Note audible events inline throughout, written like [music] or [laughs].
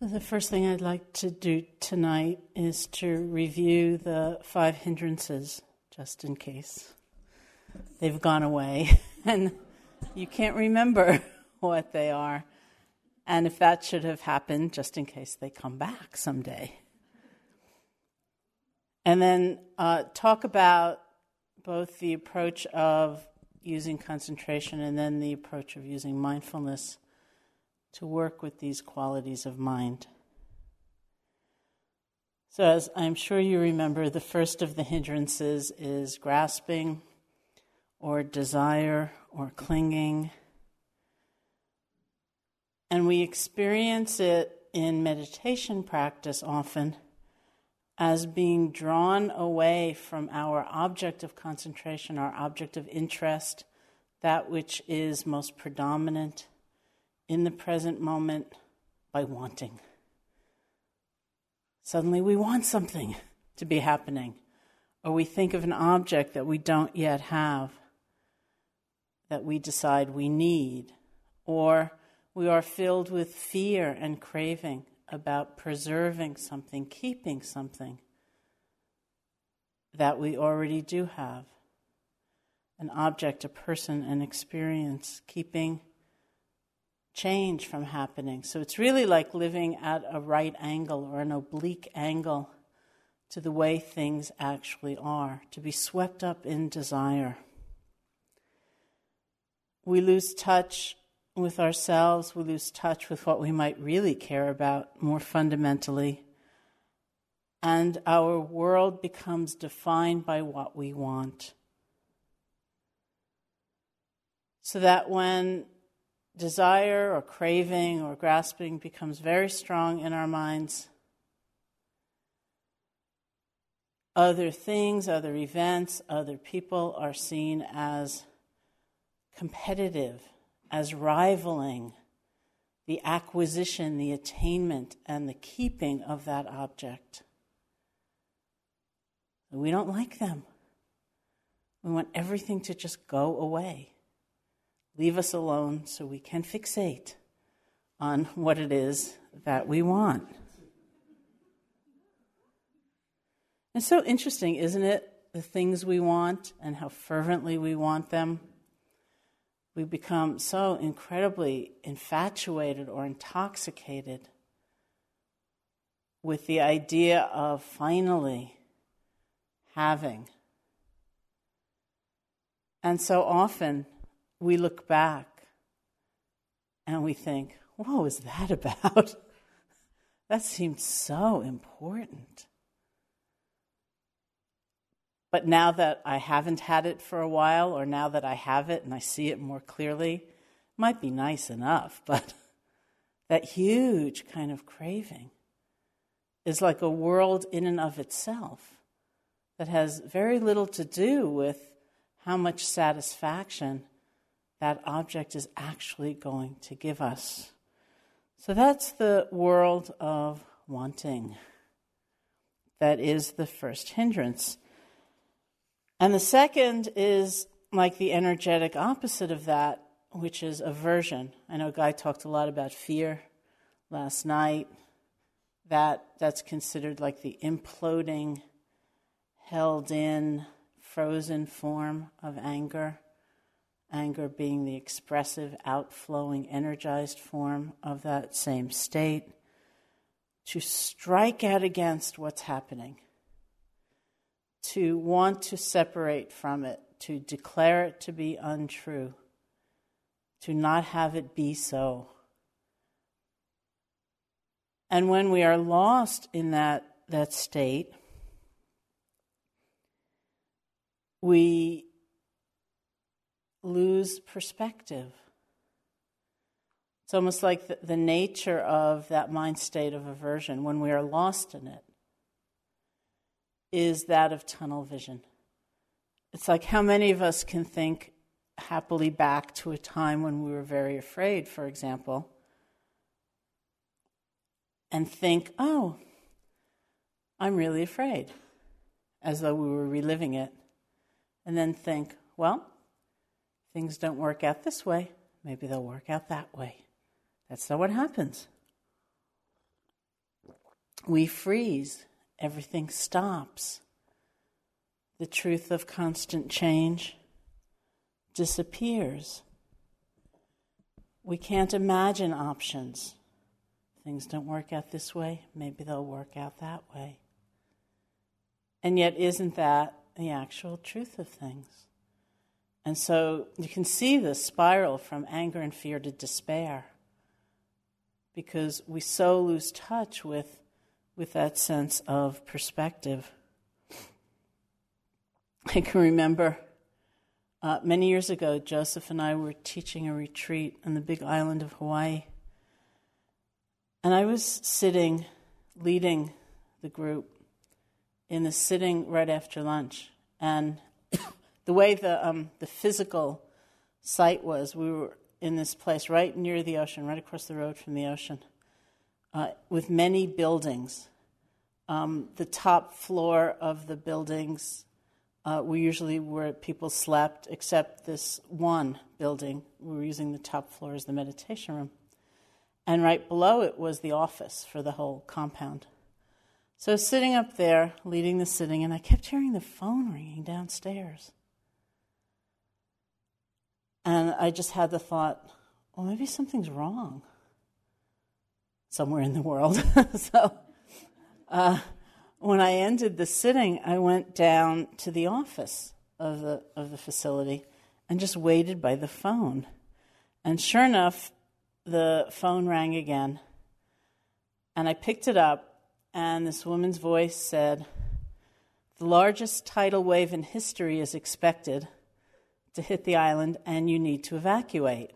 So, the first thing I'd like to do tonight is to review the five hindrances, just in case they've gone away [laughs] and you can't remember [laughs] what they are. And if that should have happened, just in case they come back someday. And then uh, talk about both the approach of using concentration and then the approach of using mindfulness to work with these qualities of mind. So, as I'm sure you remember, the first of the hindrances is grasping or desire or clinging. And we experience it in meditation practice often as being drawn away from our object of concentration, our object of interest, that which is most predominant in the present moment by wanting. Suddenly we want something to be happening, or we think of an object that we don't yet have that we decide we need, or we are filled with fear and craving about preserving something, keeping something that we already do have an object, a person, an experience, keeping change from happening. So it's really like living at a right angle or an oblique angle to the way things actually are, to be swept up in desire. We lose touch with ourselves, we lose touch with what we might really care about more fundamentally. And our world becomes defined by what we want. So that when desire or craving or grasping becomes very strong in our minds. Other things, other events, other people are seen as competitive, as rivaling the acquisition, the attainment, and the keeping of that object. We don't like them. We want everything to just go away leave us alone so we can fixate on what it is that we want. It's so interesting, isn't it? The things we want and how fervently we want them. We become so incredibly infatuated or intoxicated with the idea of finally having. And so often we look back and we think, what was that [laughs] about? that seemed so important. But now that I haven't had it for a while, or now that I have it and I see it more clearly, might be nice enough, [laughs] but that huge kind of craving is like a world in and of itself that has very little to do with how much satisfaction that object is actually going to give us. So that's the world of wanting. That is the first hindrance. And the second is like the energetic opposite of that, which is aversion. I know Guy talked a lot about fear last night. That that's considered like the imploding, held in, frozen form of anger anger being the expressive, outflowing, energized form of that same state, to strike out against what's happening, to want to separate from it, to declare it to be untrue, to not have it be so. And when we are lost in that, that state, we lose perspective. It's almost like the, the, nature of that mind state of aversion when we are lost in it is that of tunnel vision. It's like how many of us can think happily back to a time when we were very afraid, for example, and think, oh, I'm really afraid, as though we were reliving it, and then think, well, things don't work out this way, maybe they'll work out that way. That's not what happens. we freeze, everything stops. The truth of constant change disappears. We can't imagine options. Things don't work out this way, maybe they'll work out that way. And yet, isn't that the actual truth of things? And so you can see the spiral from anger and fear to despair because we so lose touch with, with that sense of perspective. I can remember uh, many years ago, Joseph and I were teaching a retreat on the big island of Hawaii. And I was sitting, leading the group in the sitting right after lunch. And the way the, um, the physical site was, we were in this place right near the ocean, right across the road from the ocean, uh, with many buildings. Um, the top floor of the buildings uh, we usually where people slept, except this one building. We were using the top floor as the meditation room. And right below it was the office for the whole compound. So sitting up there, leading the sitting, and I kept hearing the phone ringing downstairs. And I just had the thought, well, maybe something's wrong somewhere in the world. [laughs] so uh, when I ended the sitting, I went down to the office of the, of the facility and just waited by the phone. And sure enough, the phone rang again. And I picked it up, and this woman's voice said, The largest tidal wave in history is expected to hit the island, and you need to evacuate.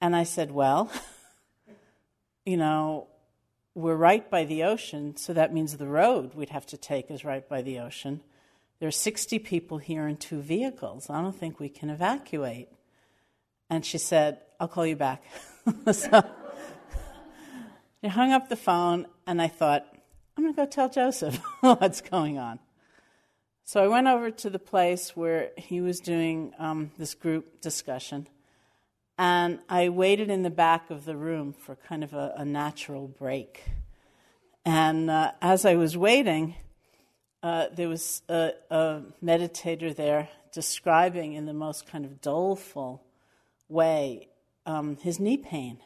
And I said, Well, [laughs] you know, we're right by the ocean, so that means the road we'd have to take is right by the ocean. There are 60 people here in two vehicles. I don't think we can evacuate. And she said, I'll call you back. [laughs] so [laughs] I hung up the phone, and I thought, I'm going to go tell Joseph what's going on. So I went over to the place where he was doing um, this group discussion. And I waited in the back of the room for kind of a, a natural break. And uh, as I was waiting, uh, there was a, a, meditator there describing in the most kind of doleful way um, his knee pain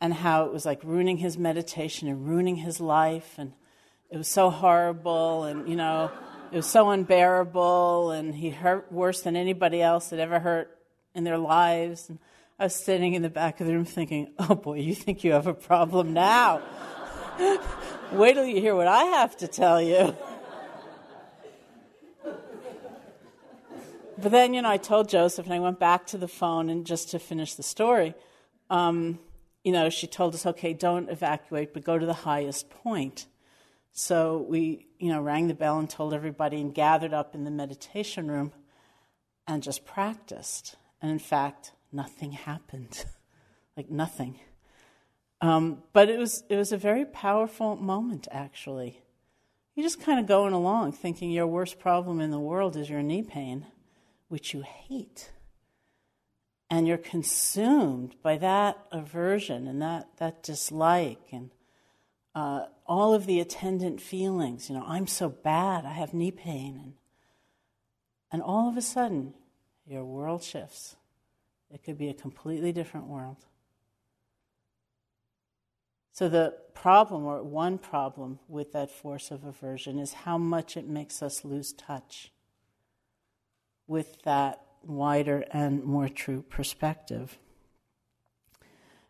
and how it was like ruining his meditation and ruining his life. And it was so horrible and, you know, it was so unbearable and he hurt worse than anybody else had ever hurt in their lives. And I was sitting in the back of the room thinking, oh boy, you think you have a problem now. [laughs] Wait till you hear what I have to tell you. but then, you know, I told Joseph and I went back to the phone and just to finish the story, um, you know, she told us, okay, don't evacuate, but go to the highest point. So we, you know, rang the bell and told everybody and gathered up in the meditation room and just practiced. And in fact, nothing happened. [laughs] like nothing. Um, but it was, it was a very powerful moment, actually. You're just kind of going along thinking your worst problem in the world is your knee pain, which you hate. And you're consumed by that aversion and that, that dislike and uh, all of the attendant feelings. You know, I'm so bad, I have knee pain. And, and all of a sudden, your world shifts. It could be a completely different world. So, the problem, or one problem with that force of aversion, is how much it makes us lose touch with that wider and more true perspective.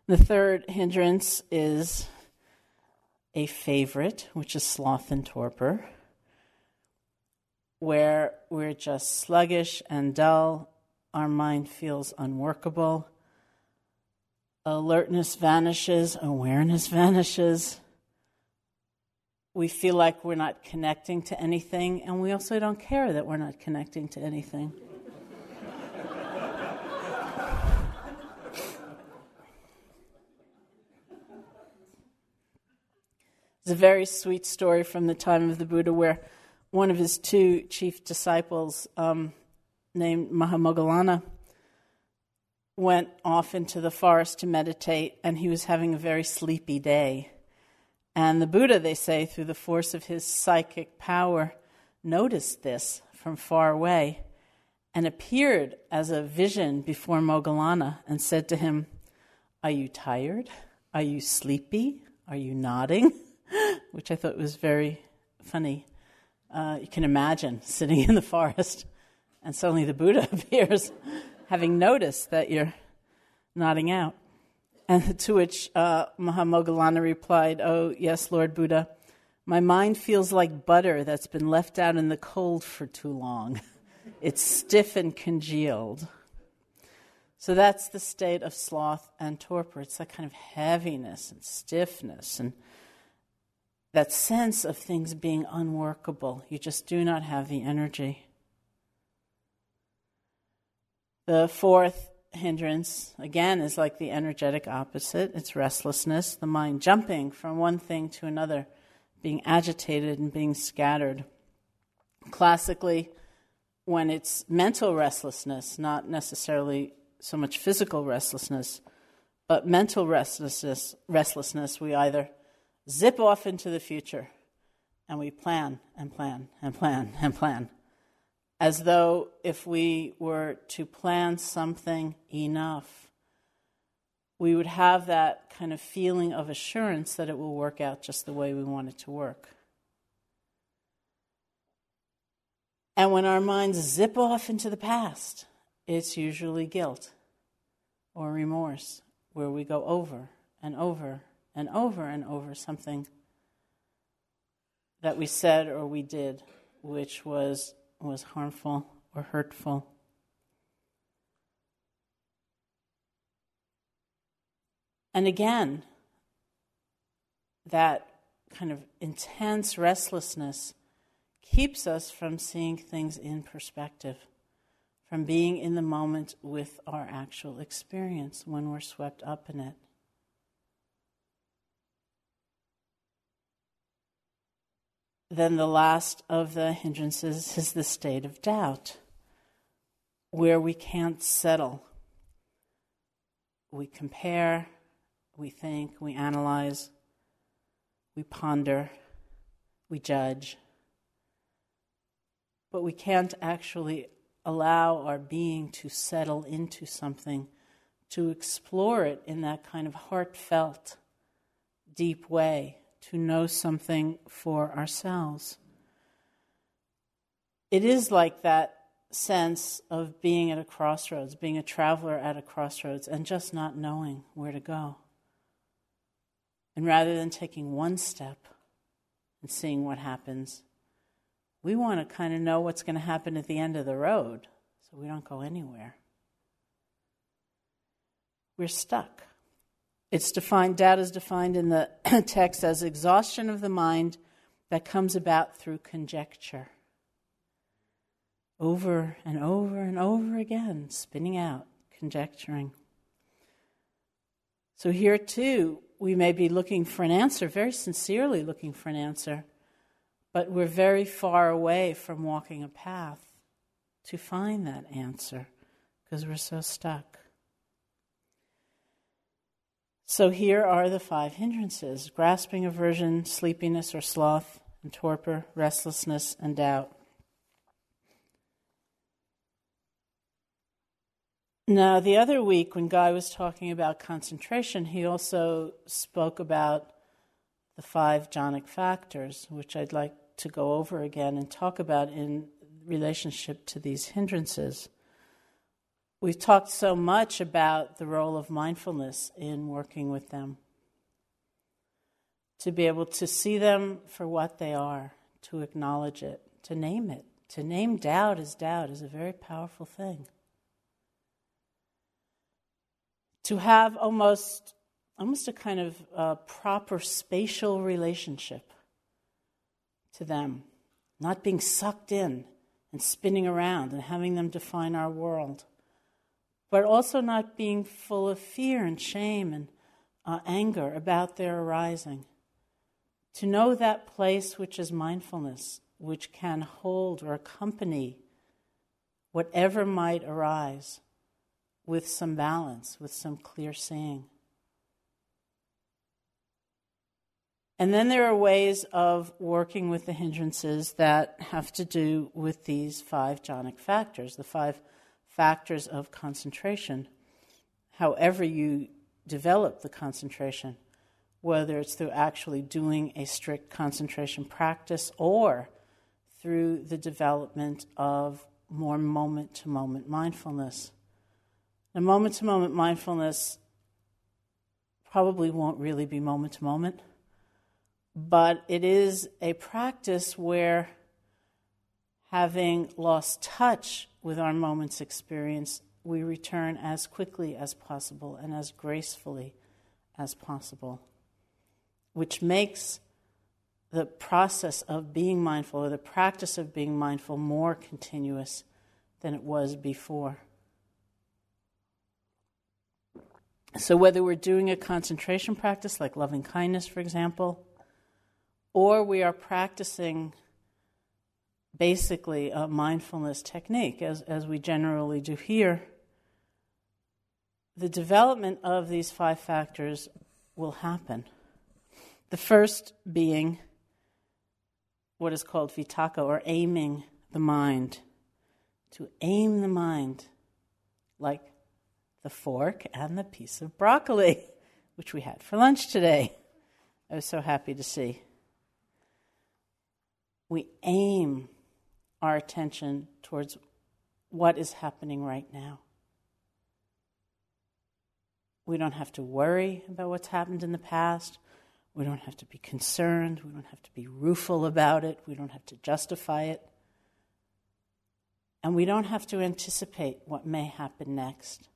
The third hindrance is a favorite, which is sloth and torpor, where we're just sluggish and dull our mind feels unworkable. Alertness vanishes, awareness vanishes. We feel like we're not connecting to anything, and we also don't care that we're not connecting to anything. It's a very sweet story from the time of the Buddha where one of his two chief disciples um, named Mahamoggallana went off into the forest to meditate, and he was having a very sleepy day. And the Buddha, they say, through the force of his psychic power, noticed this from far away and appeared as a vision before Moggallana and said to him, Are you tired? Are you sleepy? Are you nodding? [laughs] [gasps] Which I thought was very funny. Uh, you can imagine [laughs] sitting in the forest and suddenly the Buddha [laughs] appears, having noticed that you're nodding out. And [laughs] to which uh, Mahamoggallana replied, Oh, yes, Lord Buddha, my mind feels like butter that's been left out in the cold for too long. It's stiff and congealed. So that's the state of sloth and torpor. It's that kind of heaviness and stiffness and that sense of things being unworkable. You just do not have the energy. The fourth hindrance, again, is like the energetic opposite it's restlessness, the mind jumping from one thing to another, being agitated and being scattered. Classically, when it's mental restlessness, not necessarily so much physical restlessness, but mental restlessness, restlessness, we either zip off into the future and we plan and plan and plan and plan as though if we were to plan something enough, we would have that kind of feeling of assurance that it will work out just the way we want it to work. And when our minds zip off into the past, it's usually guilt or remorse, where we go over and over and over and over something that we said or we did, which was was harmful or hurtful. And again, that kind of intense restlessness keeps us from seeing things in perspective, from being in the moment with our actual experience when we're swept up in it. Then the last of the hindrances is the state of doubt, where we can't settle. We compare, we think, we analyze, we ponder, we judge, but we can't actually allow our being to settle into something, to explore it in that kind of heartfelt, deep way to know something for ourselves. It is like that sense of being at a crossroads, being a traveler at a crossroads, and just not knowing where to go. And rather than taking one step and seeing what happens, we want to kind of know what's going to happen at the end of the road so we don't go anywhere. We're stuck. It's defined, doubt is defined in the [clears throat] text as exhaustion of the mind that comes about through conjecture. Over and over and over again, spinning out, conjecturing. So here too, we may be looking for an answer, very sincerely looking for an answer, but we're very far away from walking a path to find that answer because we're so stuck. So here are the five hindrances grasping, aversion, sleepiness or sloth, and torpor, restlessness, and doubt. Now, the other week, when Guy was talking about concentration, he also spoke about the five jhanic factors, which I'd like to go over again and talk about in relationship to these hindrances. We've talked so much about the role of mindfulness in working with them. To be able to see them for what they are, to acknowledge it, to name it. To name doubt as doubt is a very powerful thing. To have almost, almost a kind of uh, proper spatial relationship to them, not being sucked in and spinning around and having them define our world but also not being full of fear and shame and uh, anger about their arising. To know that place which is mindfulness, which can hold or accompany whatever might arise with some balance, with some clear seeing. And then there are ways of working with the hindrances that have to do with these five jhanic factors, the five factors of concentration. However, you develop the concentration, whether it's through actually doing a strict concentration practice or through the development of more moment to moment mindfulness. Now, moment to moment mindfulness probably won't really be moment to moment, but it is a practice where having lost touch with our moment's experience, we return as quickly as possible and as gracefully as possible, which makes the process of being mindful or the practice of being mindful more continuous than it was before. So, whether we're doing a concentration practice like loving kindness, for example, or we are practicing basically a mindfulness technique, as, as we generally do here, the development of these five factors will happen. The first being what is called vitakka, or aiming the mind. To aim the mind like the fork and the piece of broccoli, [laughs] which we had for lunch today. I was so happy to see. We aim our attention towards what is happening right now. We don't have to worry about what's happened in the past. We don't have to be concerned. We don't have to be rueful about it. We don't have to justify it. And we don't have to anticipate what may happen next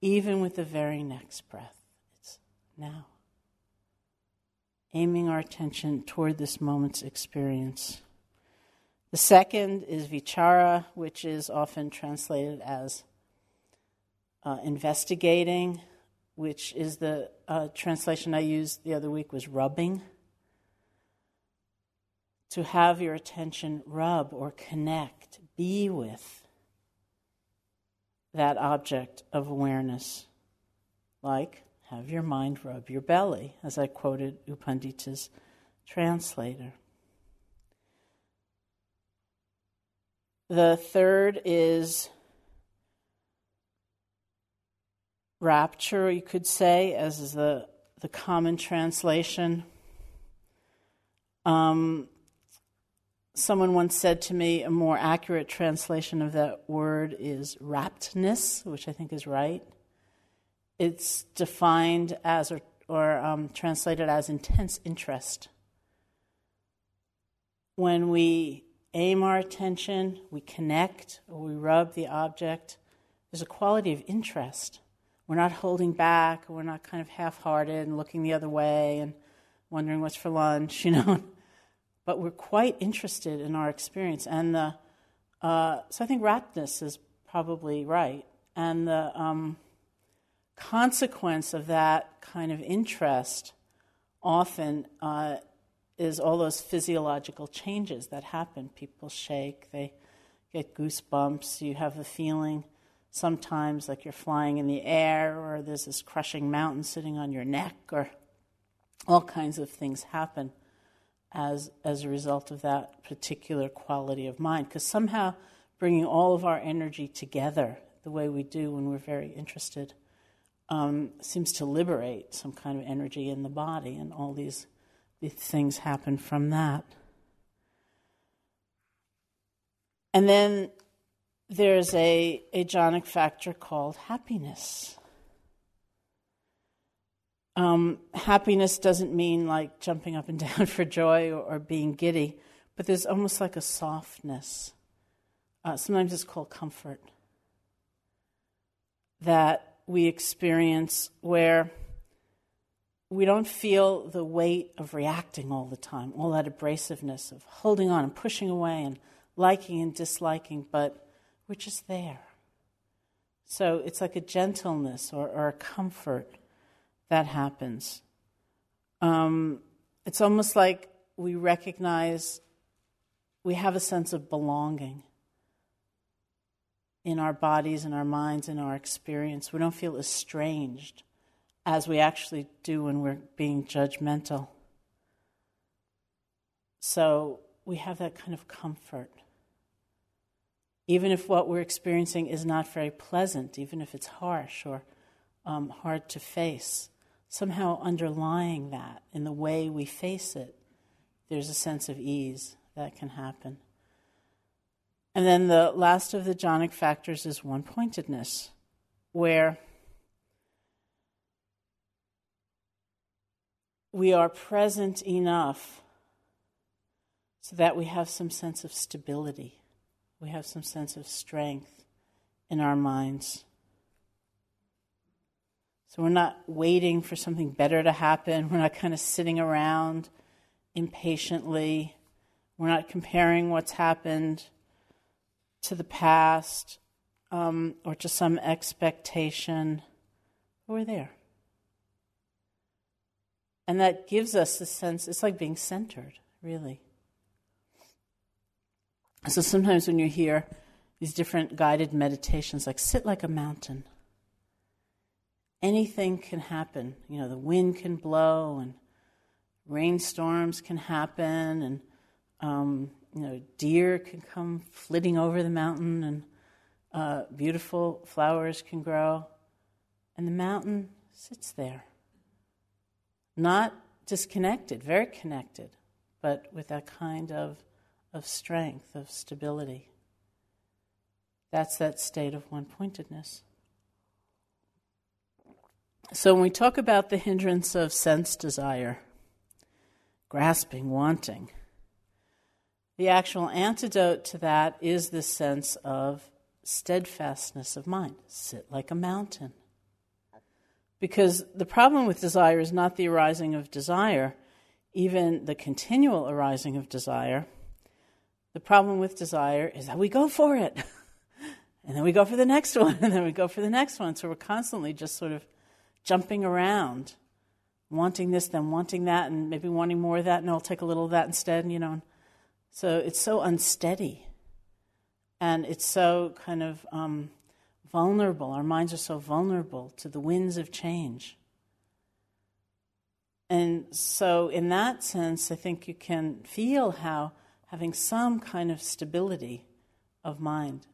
even with the very next breath. It's now. Aiming our attention toward this moment's experience. The second is vichara, which is often translated as uh, investigating, which is the uh, translation I used the other week was rubbing. To have your attention rub or connect, be with that object of awareness, like have your mind rub your belly, as I quoted U Pandita's translator. The third is rapture, you could say, as is the, the common translation. Um, Someone once said to me a more accurate translation of that word is raptness, which I think is right. It's defined as or, or um, translated as intense interest. When we aim our attention, we connect, or we rub the object, there's a quality of interest. We're not holding back, we're not kind of half hearted and looking the other way and wondering what's for lunch, [laughs] you know but we're quite interested in our experience. And the, uh, so I think raptness is probably right. And the um, consequence of that kind of interest often uh, is all those physiological changes that happen. People shake, they get goosebumps, you have a feeling sometimes like you're flying in the air, or there's this crushing mountain sitting on your neck, or all kinds of things happen as, as a result of that particular quality of mind. Because somehow bringing all of our energy together the way we do when we're very interested um, seems to liberate some kind of energy in the body, and all these, things happen from that. And then there's a, a jhanic factor called happiness. Um, happiness doesn't mean like jumping up and [laughs] down for joy or, or being giddy, but there's almost like a softness. Uh, sometimes it's called comfort that we experience where we don't feel the weight of reacting all the time, all that abrasiveness of holding on and pushing away and liking and disliking, but we're just there. So it's like a gentleness or, or a comfort that happens. Um, it's almost like we recognize we have a sense of belonging in our bodies, in our minds, in our experience. We don't feel estranged as we actually do when we're being judgmental. So we have that kind of comfort. Even if what we're experiencing is not very pleasant, even if it's harsh or um, hard to face, somehow underlying that in the way we face it, there's a sense of ease that can happen. And then the last of the jhanic factors is one pointedness, where we are present enough so that we have some sense of stability, we have some sense of strength in our minds. So we're not waiting for something better to happen. We're not kind of sitting around impatiently. We're not comparing what's happened to the past um, or to some expectation. We're there. And that gives us a sense, it's like being centered, really. So sometimes when you hear these different guided meditations, like sit like a mountain, anything can happen. You know, the wind can blow and rainstorms can happen and um, you know, deer can come flitting over the mountain and uh, beautiful flowers can grow. And the mountain sits there. Not disconnected, very connected, but with that kind of, of strength, of stability. That's that state of one pointedness. So when we talk about the hindrance of sense desire, grasping, wanting, the actual antidote to that is the sense of steadfastness of mind. Sit like a mountain. Because the problem with desire is not the arising of desire, even the continual arising of desire. The problem with desire is that we go for it. [laughs] and then we go for the next one, [laughs] and then we go for the next one. So we're constantly just sort of jumping around, wanting this, then wanting that, and maybe wanting more of that, and I'll take a little of that instead, and, you know. So it's so unsteady. And it's so kind of um, vulnerable. Our minds are so vulnerable to the winds of change. And so, in that sense, I think you can feel how having some kind of stability of mind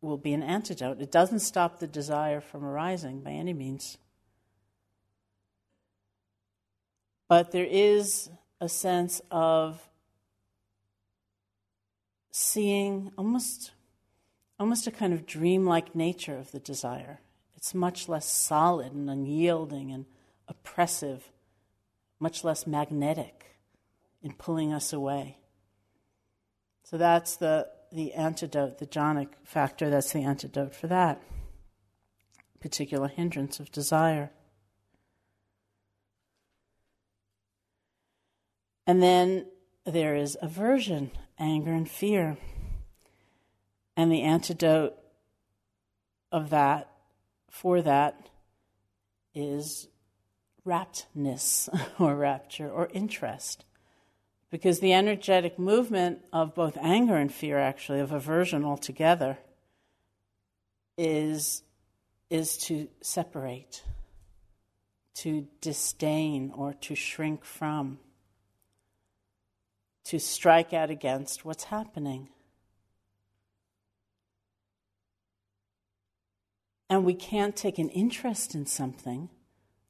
will be an antidote. It doesn't stop the desire from arising by any means. But there is a sense of seeing almost, almost a kind of dreamlike nature of the desire. It's much less solid and unyielding and oppressive, much less magnetic in pulling us away. So that's the, the antidote, the jhanic factor, that's the antidote for that particular hindrance of desire. And then there is aversion, anger, and fear. And the antidote of that, for that, is raptness [laughs] or rapture or interest. Because the energetic movement of both anger and fear, actually, of aversion altogether, is, is to separate, to disdain, or to shrink from to strike out against what's happening. And we can't take an interest in something,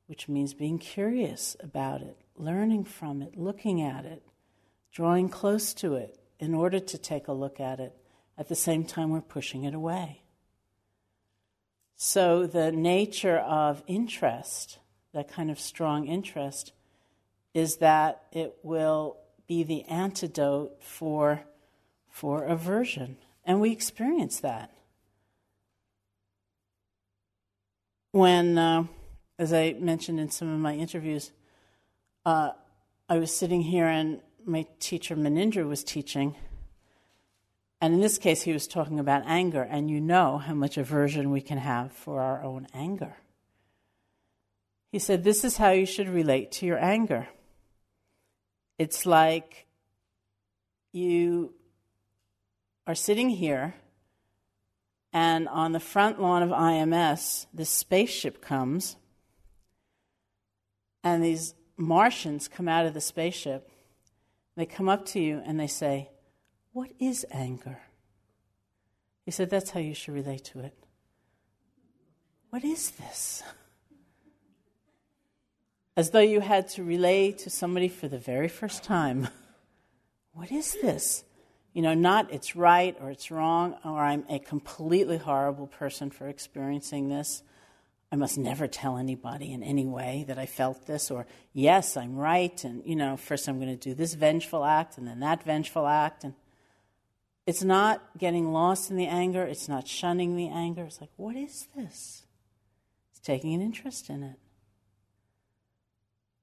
which means being curious about it, learning from it, looking at it, drawing close to it in order to take a look at it. At the same time, we're pushing it away. So, the nature of interest, that kind of strong interest, is that it will be the antidote for, for aversion. And we experience that. When, uh, as I mentioned in some of my interviews, uh, I was sitting here and my teacher Munindra was teaching. And in this case, he was talking about anger, and you know how much aversion we can have for our own anger. He said, This is how you should relate to your anger. It's like you are sitting here, and on the front lawn of IMS, this spaceship comes, and these Martians come out of the spaceship. They come up to you and they say, What is anger? He said, That's how you should relate to it. What is this? [laughs] As though you had to relay to somebody for the very first time. [laughs] What is this? You know, not it's right or it's wrong, or I'm a completely horrible person for experiencing this. I must never tell anybody in any way that I felt this, or yes, I'm right, and you know, first I'm going to do this vengeful act and then that vengeful act. And it's not getting lost in the anger, it's not shunning the anger. It's like, what is this? It's taking an interest in it.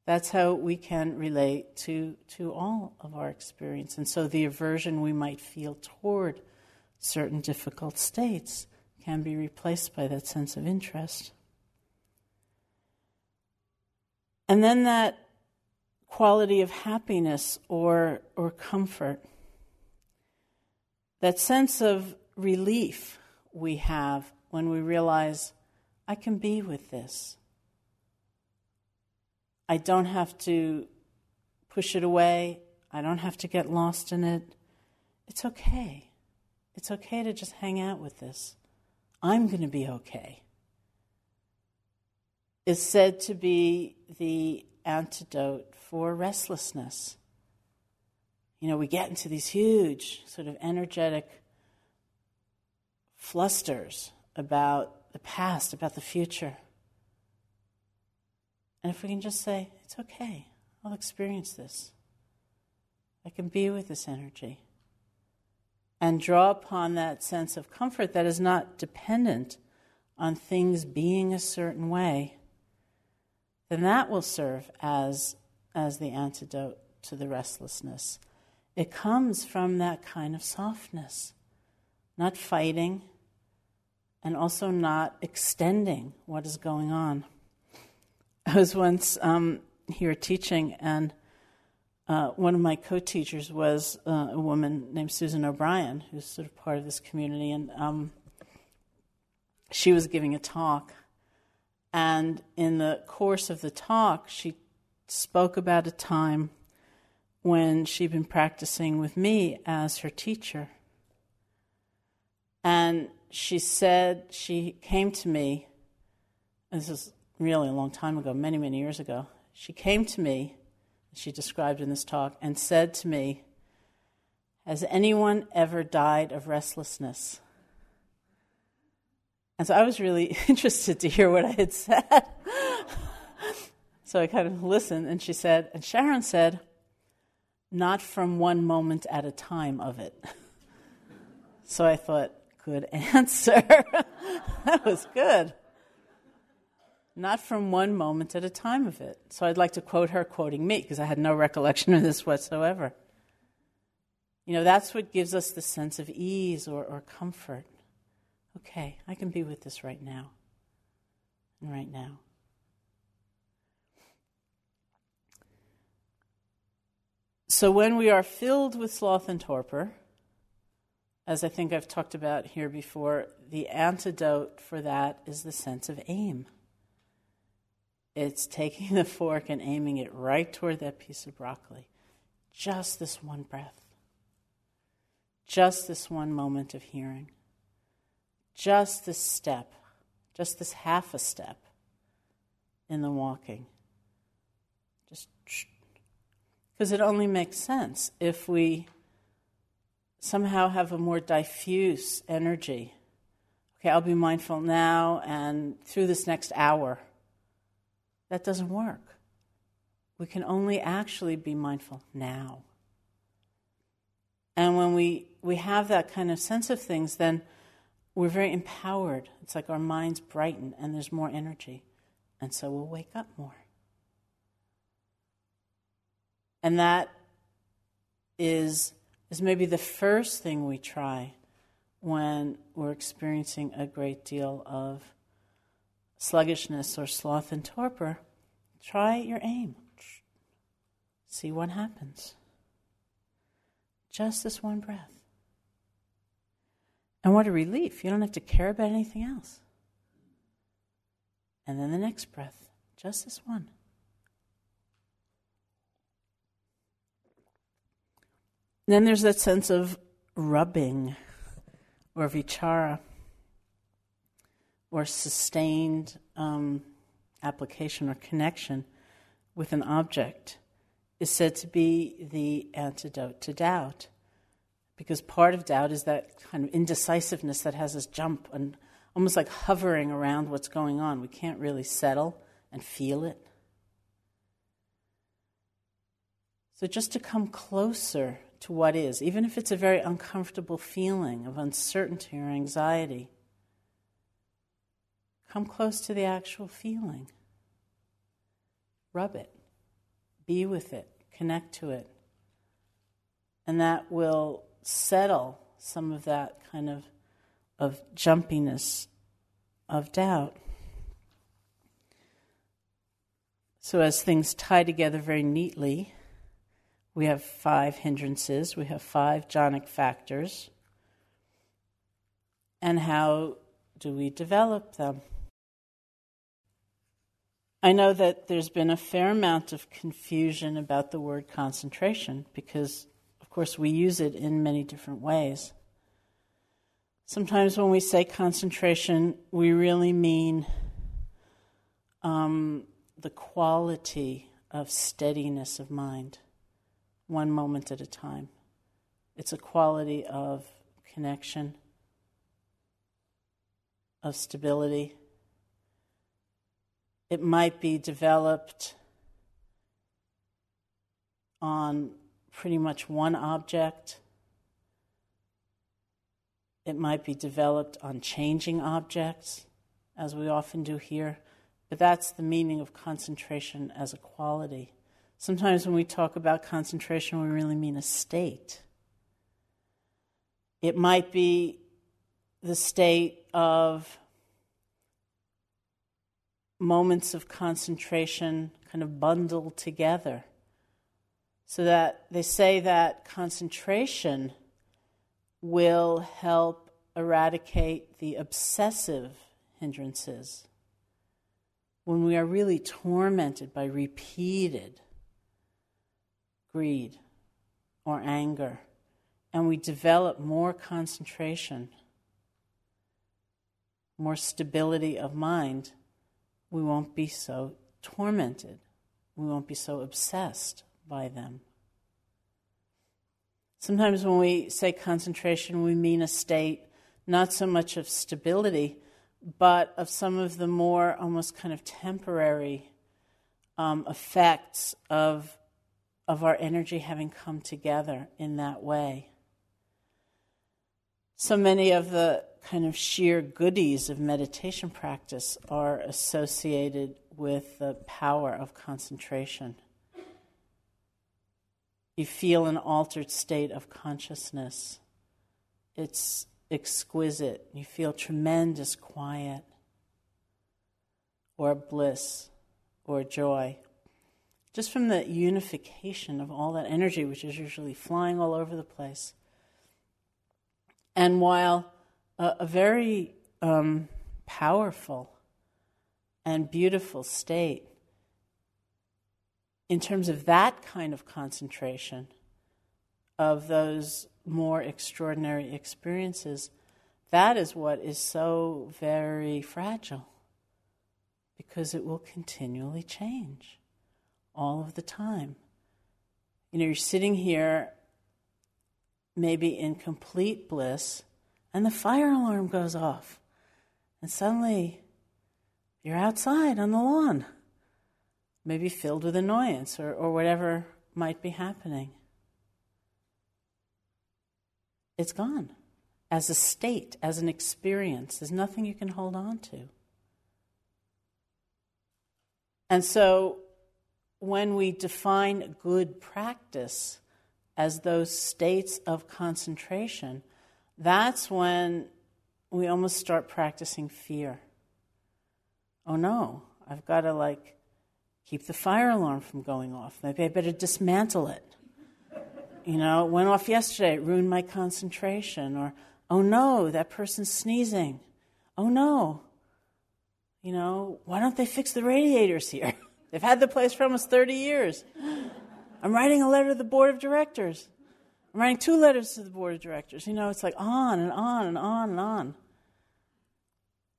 That's how we can relate to, to all of our experience. And so the aversion we might feel toward certain difficult states can be replaced by that sense of interest. And then that quality of happiness or, or comfort, that sense of relief we have when we realize, I can be with this. I don't have to push it away. I don't have to get lost in it. It's okay. It's okay to just hang out with this. I'm going to be okay. It's said to be the antidote for restlessness. You know, we get into these huge, sort of energetic flusters about the past, about the future. And if we can just say, it's okay, I'll experience this, I can be with this energy, and draw upon that sense of comfort that is not dependent on things being a certain way, then that will serve as, as the antidote to the restlessness. It comes from that kind of softness, not fighting, and also not extending what is going on. I was once um, here teaching, and uh, one of my co teachers was uh, a woman named Susan O'Brien, who's sort of part of this community, and um, she was giving a talk. And in the course of the talk, she spoke about a time when she'd been practicing with me as her teacher. And she said, she came to me, this is really a long time ago, many, many years ago, she came to me, she described in this talk, and said to me, Has anyone ever died of restlessness? And so I was really [laughs] interested to hear what I had said. [laughs] so I kind of listened, and she said, and Sharon said, Not from one moment at a time of it. [laughs] so I thought, good answer. that was good not from one moment at a time of it. So I'd like to quote her quoting me because I had no [laughs] recollection of this whatsoever. You know, that's what gives us the sense of ease or, or comfort. Okay, I can be with this right now and right now. So when we are filled with sloth and torpor, as I think I've talked about here before, the antidote for that is the sense of aim. It's taking the fork and aiming it right toward that piece of broccoli. Just this one breath. Just this one moment of hearing. Just this step. Just this half a step in the walking. Just because it only makes sense if we somehow have a more diffuse energy. Okay, I'll be mindful now and through this next hour. That doesn't work. We can only actually be mindful now. And when we, we have that kind of sense of things, then we're very empowered. It's like our minds brighten and there's more energy. And so we'll wake up more. And that is, is maybe the first thing we try when we're experiencing a great deal of sluggishness or sloth and torpor, try your aim. See what happens. Just this one breath. And what a relief. You don't have to care about anything else. And then the next breath, just this one. Then there's that sense of rubbing or vichara or sustained um, application or connection with an object is said to be the antidote to doubt. Because part of doubt is that kind of indecisiveness that has us jump and almost like hovering around what's going on. We can't really settle and feel it. So, just to come closer to what is, even if it's a very uncomfortable feeling of uncertainty or anxiety, come close to the actual feeling. Rub it, be with it, connect to it. And that will settle some of that kind of, of jumpiness of doubt. So, as things tie together very neatly, we have five hindrances, we have five jhanic factors. And how do we develop them? I know that there's been a fair amount of confusion about the word concentration because, of course, we use it in many different ways. Sometimes when we say concentration, we really mean um, the quality of steadiness of mind one moment at a time. It's a quality of connection, of stability. It might be developed on pretty much one object. It might be developed on changing objects, as we often do here. But that's the meaning of concentration as a quality. Sometimes when we talk about concentration, we really mean a state. It might be the state of moments of concentration kind of bundled together. So that they say that concentration will help eradicate the obsessive hindrances. When we are really tormented by repeated greed or anger, and we develop more concentration, more stability of mind, we won't be so tormented. We won't be so obsessed by them. Sometimes when we say concentration, we mean a state not so much of stability, but of some of the more almost kind of temporary um, effects of of our energy having come together in that way. So many of the kind of sheer goodies of meditation practice are associated with the power of concentration. You feel an altered state of consciousness. It's exquisite. You feel tremendous quiet or bliss or joy just from the unification of all that energy, which is usually flying all over the place. And while a, a very um, powerful and beautiful state, in terms of that kind of concentration of those more extraordinary experiences, that is what is so very fragile because it will continually change all of the time. You know, you're sitting here maybe in complete bliss, and the fire alarm goes off, and suddenly you're outside on the lawn, maybe filled with annoyance or, or whatever might be happening. It's gone as a state, as an experience. There's nothing you can hold on to. And so when we define good practice as those states of concentration, that's when we almost start practicing fear. Oh no, I've got to like keep the fire alarm from going off. Maybe I better dismantle it. You know, it went off yesterday, it ruined my concentration. Or, oh no, that person's sneezing. Oh no, you know, why don't they fix the radiators here? [laughs] They've had the place for almost 30 years. I'm writing a letter to the board of directors. I'm writing two letters to the board of directors. You know, it's like on and on and on and on.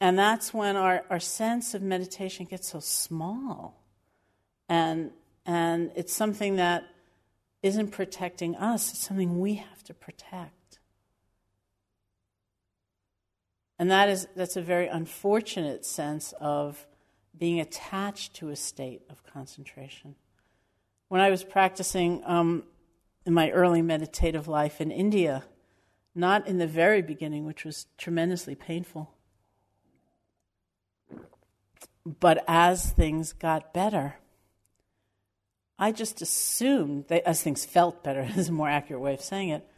And that's when our, our sense of meditation gets so small. And, and it's something that isn't protecting us, it's something we have to protect. And that is, that's a very unfortunate sense of being attached to a state of concentration. When I was practicing um, in my early meditative life in India, not in the very beginning, which was tremendously painful, but as things got better, I just assumed, that, as things felt better, [laughs] is a more accurate way of saying it,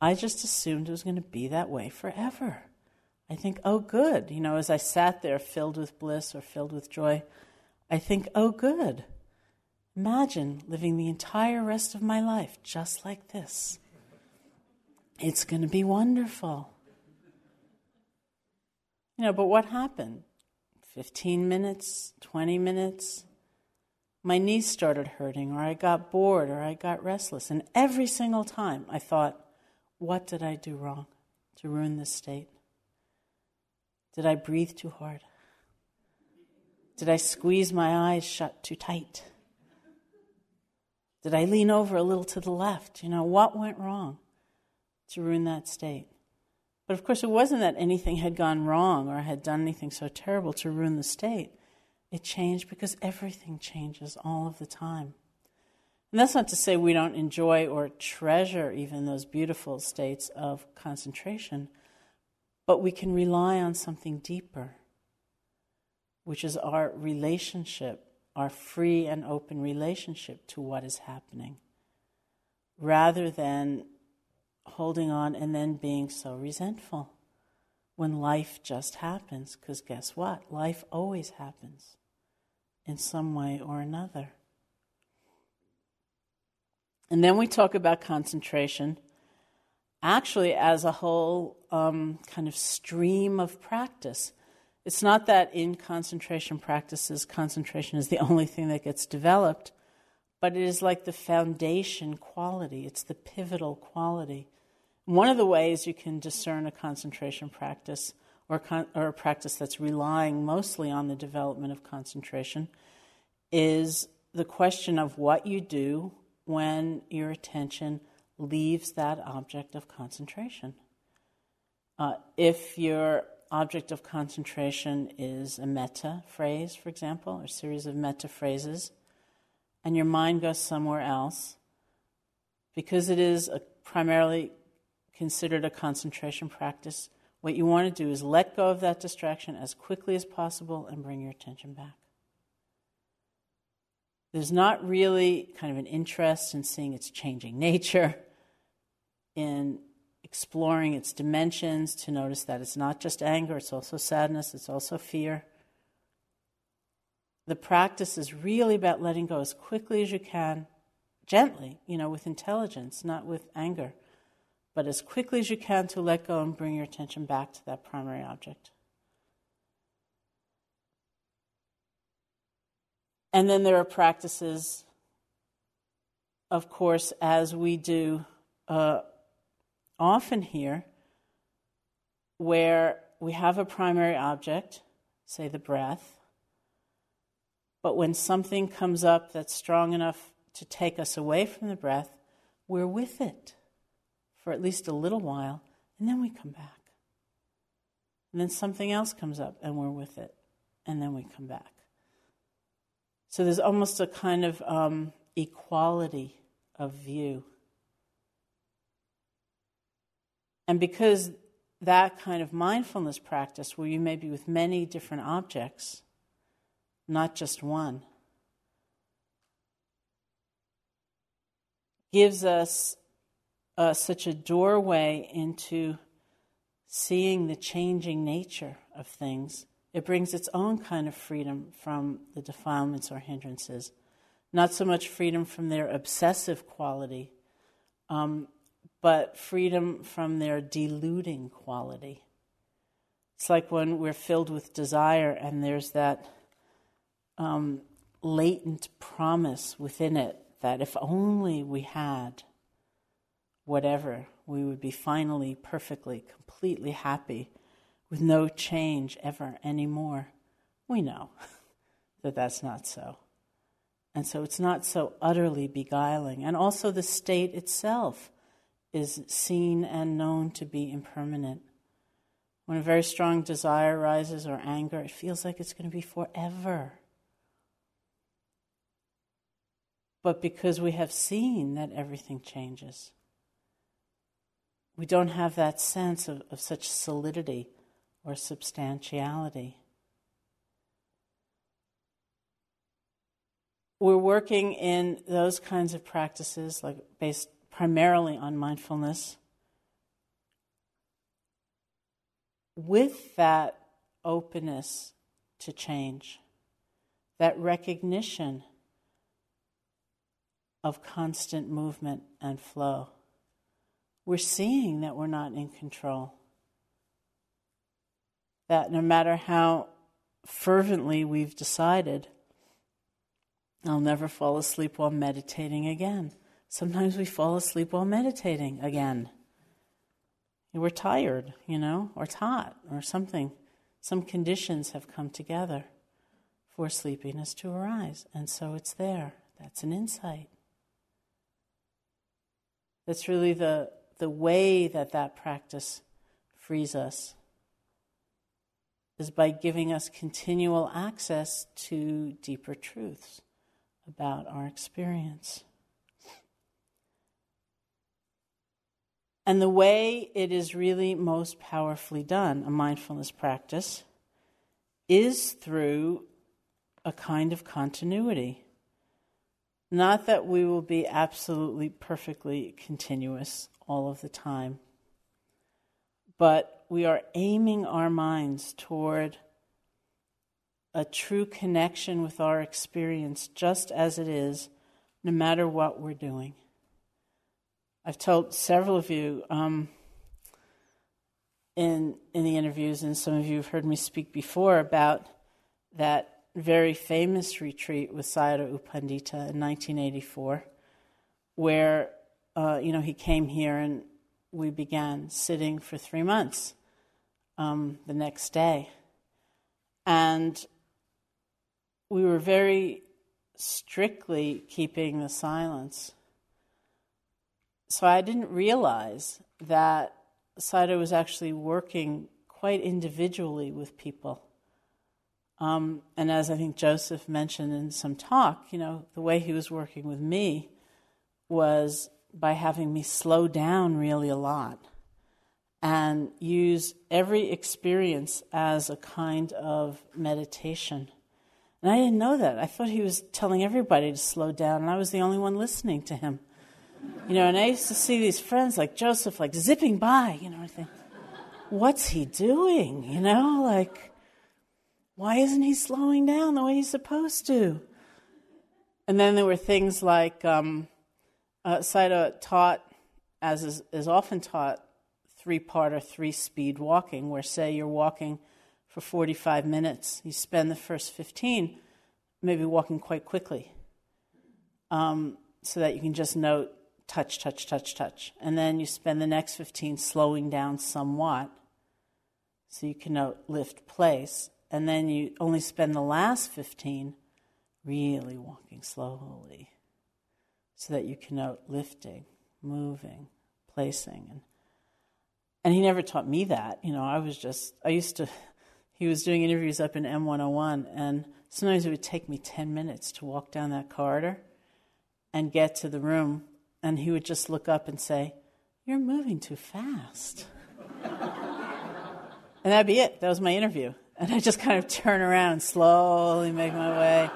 I just assumed it was going to be that way forever. I think, oh, good. You know, as I sat there filled with bliss or filled with joy, I think, oh, good. Imagine living the entire rest of my life just like this. It's going to be wonderful. You know, but what happened? 15 minutes, 20 minutes, my knees started hurting, or I got bored, or I got restless. And every single time I thought, what did I do wrong to ruin this state? Did I breathe too hard? Did I squeeze my eyes shut too tight? Did I lean over a little to the left? You know, what went wrong to ruin that state? But of course, it wasn't that anything had gone wrong or I had done anything so terrible to ruin the state. It changed because everything changes all of the time. And that's not to say we don't enjoy or treasure even those beautiful states of concentration, but we can rely on something deeper, which is our relationship our free and open relationship to what is happening, rather than holding on and then being so resentful when life just happens. Because guess what? Life always happens in some way or another. And then we talk about concentration actually as a whole um, kind of stream of practice. It's not that in concentration practices, concentration is the only thing that gets developed, but it is like the foundation quality, it's the pivotal quality. One of the ways you can discern a concentration practice or, con- or a practice that's relying mostly on the development of concentration is the question of what you do when your attention leaves that object of concentration. Uh, if your object of concentration is a metta phrase, for example, or a series of metta phrases, and your mind goes somewhere else, because it is primarily considered a concentration practice, what you want to do is let go of that distraction as quickly as possible and bring your attention back. There's not really kind of an interest in seeing its changing nature, [laughs] in exploring its dimensions to notice that it's not just anger, it's also sadness, it's also fear. The practice is really about letting go as quickly as you can, gently, you know, with intelligence, not with anger, but as quickly as you can to let go and bring your attention back to that primary object. And then there are practices, of course, as we do. Uh, often here where we have a primary object, say the breath, but when something comes up that's strong enough to take us away from the breath, we're with it for at least a little while, and then we come back. And then something else comes up, and we're with it, and then we come back. So there's almost a kind of um, equality of view. And because that kind of mindfulness practice, where you may be with many different objects, not just one, gives us uh, such a doorway into seeing the changing nature of things. It brings its own kind of freedom from the defilements or hindrances. Not so much freedom from their obsessive quality, um, but freedom from their deluding quality. It's like when we're filled with desire and there's that um, latent promise within it that if only we had, whatever, we would be finally, perfectly, completely happy with no change ever anymore. We know [laughs] that that's not so. And so it's not so utterly beguiling. And also, the state itself is seen and known to be impermanent. When a very strong desire rises or anger, it feels like it's going to be forever. But because we have seen that everything changes, we don't have that sense of, of such solidity or substantiality. We're working in those kinds of practices, like based primarily on mindfulness, with that openness to change, that recognition of constant movement and flow. We're seeing that we're not in control. That no matter how fervently we've decided, I'll never fall asleep while meditating again. Sometimes we fall asleep while meditating again. We're tired, you know, or hot, or something. Some conditions have come together for sleepiness to arise, and so it's there. That's an insight. That's really the, the way that that practice frees us is by giving us continual access to deeper truths about our experience. And the way it is really most powerfully done, a mindfulness practice, is through a kind of continuity. Not that we will be absolutely perfectly continuous all of the time, but we are aiming our minds toward a true connection with our experience just as it is, no matter what we're doing. I've told several of you um, in, in the interviews, and some of you have heard me speak before about that very famous retreat with Sayadaw U Pandita in 1984, where uh, you know he came here and we began sitting for three months um, the next day, and we were very strictly keeping the silence. So I didn't realize that Sayadaw was actually working quite individually with people. Um, and as I think Joseph mentioned in some talk, you know, the way he was working with me was by having me slow down really a lot and use every experience as a kind of meditation. And I didn't know that. I thought he was telling everybody to slow down, and I was the only one listening to him. You know, and I used to see these friends like Joseph, like zipping by, you know, I think, what's he doing? You know, like, why isn't he slowing down the way he's supposed to? And then there were things like um, uh, Sayadaw taught, as is, is often taught, three part or three speed walking, where, say, you're walking for 45 minutes, you spend the first 15 maybe walking quite quickly um, so that you can just note touch, touch, touch, touch. And then you spend the next 15 slowing down somewhat so you can note lift, place and then you only spend the last 15 really walking slowly so that you can note lifting, moving, placing. And, and he never taught me that. You know, I was just, I used to, he was doing interviews up in M101, and sometimes it would take me 10 minutes to walk down that corridor and get to the room, and he would just look up and say, You're moving too fast. [laughs] and that'd be it. That was my interview. And I just kind of turn around and slowly make my way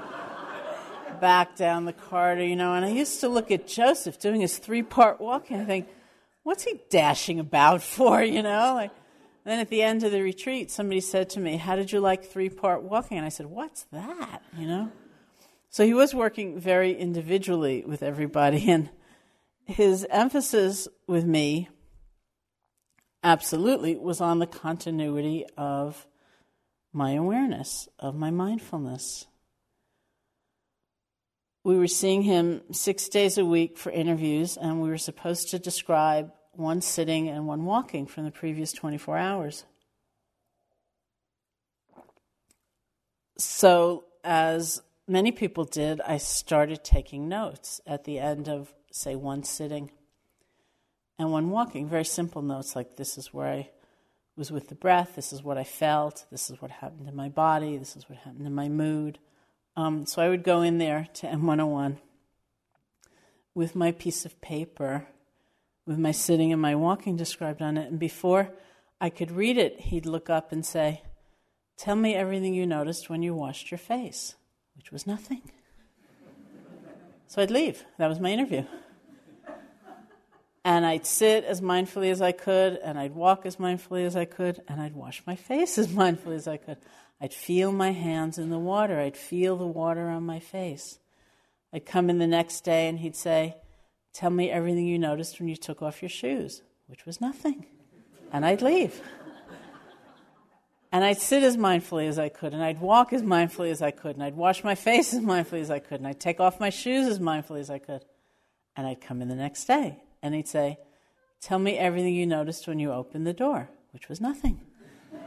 back down the corridor, you know. And I used to look at Joseph doing his three part walk, and I think, what's he dashing about [laughs] for, you know? Like, then at the end of the retreat, somebody said to me, How did you like three part walking? And I said, What's that, you know? So he was working very individually with everybody, and his emphasis with me absolutely was on the continuity of my awareness, of my mindfulness. we were seeing him six days a week for interviews, and we were supposed to describe one sitting and one walking from the previous 24 hours. So, as many people did, I started taking notes at the end of, say, one sitting and one walking. Very simple notes like this is where I was with the breath, this is what I felt, this is what happened in my body, this is what happened in my mood. Um, so I would go in there to M101 with my piece of paper, with my sitting and my walking described on it. And before I could read it, he'd look up and say, Tell me everything you noticed when you washed your face, which was nothing. So I'd leave. That was my interview. And I'd sit as mindfully as I could, and I'd walk as mindfully as I could, and I'd wash my face [laughs] as mindfully as I could. I'd feel my hands in the water. I'd feel the water on my face. I'd come in the next day and he'd say, Tell me everything you noticed when you took off your shoes, which was nothing. And I'd leave. And I'd sit as mindfully as I could, and I'd walk as mindfully as I could, and I'd wash my [laughs] face as mindfully as I could, and I'd take off my shoes as mindfully as I could. And I'd come in the next day, and he'd say, Tell me everything you noticed when you opened the door, which was nothing. [laughs]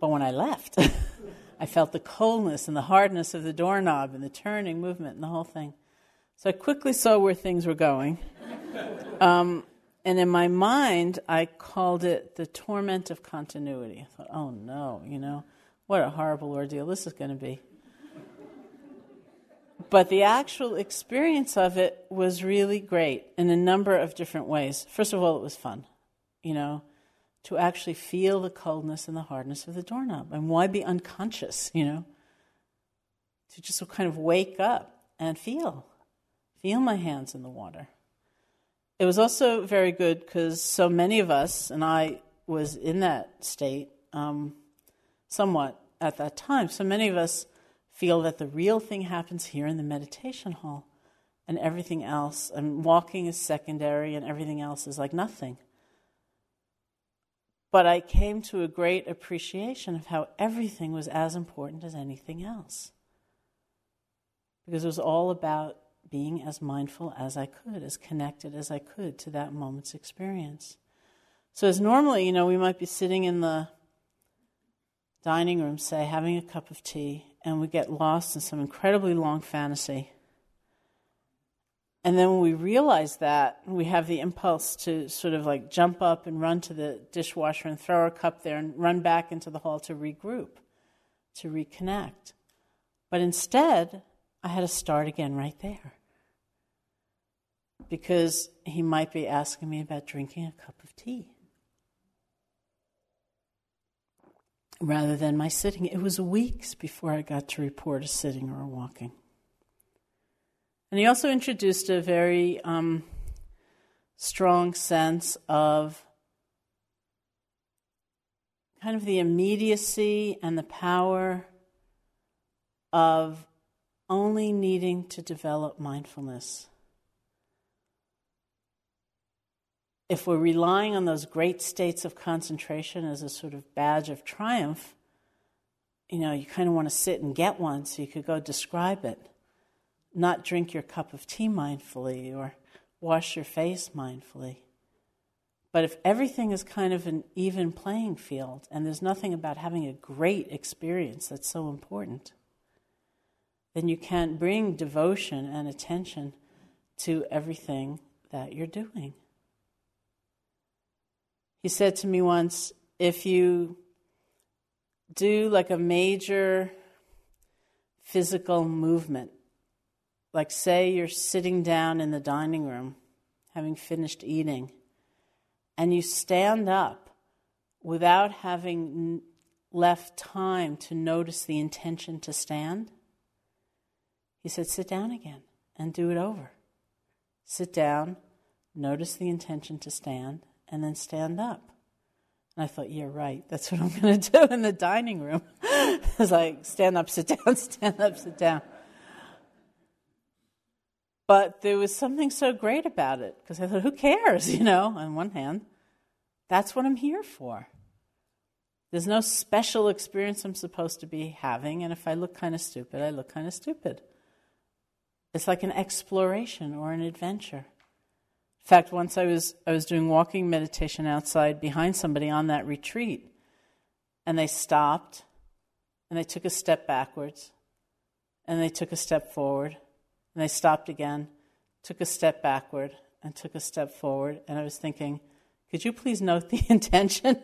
But when I left, [laughs] I felt the coldness and the hardness of the doorknob and the turning movement and the whole thing. So I quickly saw where things were going. Um, and in my mind, I called it the torment of continuity. I thought, oh no, you know, what a horrible ordeal this is going to be. But the actual experience of it was really great in a number of different ways. First of all, it was fun. You know, to actually feel the coldness and the hardness of the doorknob. And why be unconscious, you know? To just kind of wake up and feel, feel my hands in the water. It was also very good because so many of us, and I was in that state um, somewhat at that time, so many of us feel that the real thing happens here in the meditation hall and everything else, and walking is secondary and everything else is like nothing. But I came to a great appreciation of how everything was as important as anything else. Because it was all about being as mindful as I could, as connected as I could to that moment's experience. So, as normally, you know, we might be sitting in the dining room, say, having a cup of tea, and we get lost in some incredibly long fantasy. And then when we realize that, we have the impulse to sort of like jump up and run to the dishwasher and throw our cup there and run back into the hall to regroup, to reconnect. But instead, I had to start again right there. Because he might be asking me about drinking a cup of tea. Rather than my sitting. It was weeks before I got to report a sitting or a walking. And he also introduced a very um, strong sense of kind of the immediacy and the power of only needing to develop mindfulness. If we're relying on those great states of concentration as a sort of badge of triumph, you know, you kind of want to sit and get one so you could go describe it not drink your cup of tea mindfully or wash your face mindfully. But if everything is kind of an even playing field and there's nothing about having a great experience that's so important, then you can't bring devotion and attention to everything that you're doing. He said to me once if you do like a major physical movement, like, say you're sitting down in the dining room, having finished eating, and you stand up without having left time to notice the intention to stand. He said, Sit down again and do it over. Sit down, notice the intention to stand, and then stand up. And I thought, you're right. That's what I'm [laughs] going to do in the dining room. [laughs] it's like stand up, sit down, [laughs] stand up, sit down. But there was something so great about it because I thought, who cares, you know, on one hand. That's what I'm here for. There's no special experience I'm supposed to be having, and if I look kind of stupid, I look kind of stupid. it's like an exploration or an adventure. In fact, once I was I was doing walking meditation outside behind somebody on that retreat, and they stopped, and they took a step backwards, and they took a step forward, and they stopped again, took a step backward, and took a step forward. And I was thinking, could you please note the [laughs] intention?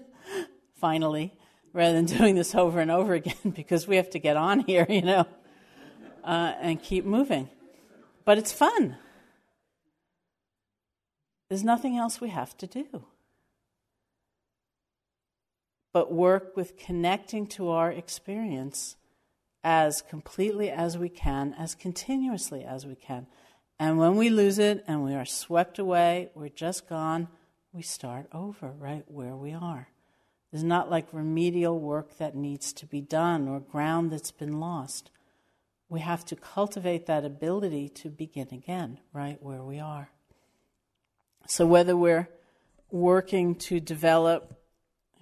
Finally, rather than doing this over and over again, [laughs] because we have to get on here, you know, uh, and keep moving. But it's fun. There's nothing else we have to do. But work with connecting to our experience as completely as we can, as continuously as we can. And when we lose it and we are swept away, we're just gone, we start over right where we are. There's not like remedial work that needs to be done or ground that's been lost. We have to cultivate that ability to begin again right where we are. So, whether we're working to develop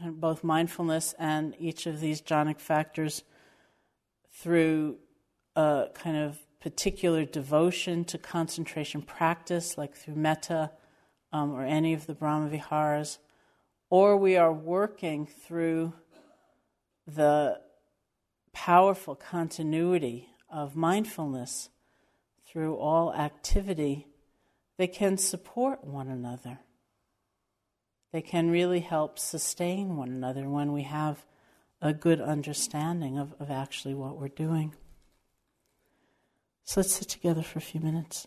both mindfulness and each of these jhanic factors through a kind of particular devotion to concentration practice, like through metta um, or any of the Brahma Viharas, or we are working through the powerful continuity of mindfulness through all activity, they can support one another. They can really help sustain one another when we have a good understanding of, of actually what we're doing. So let's sit together for a few minutes.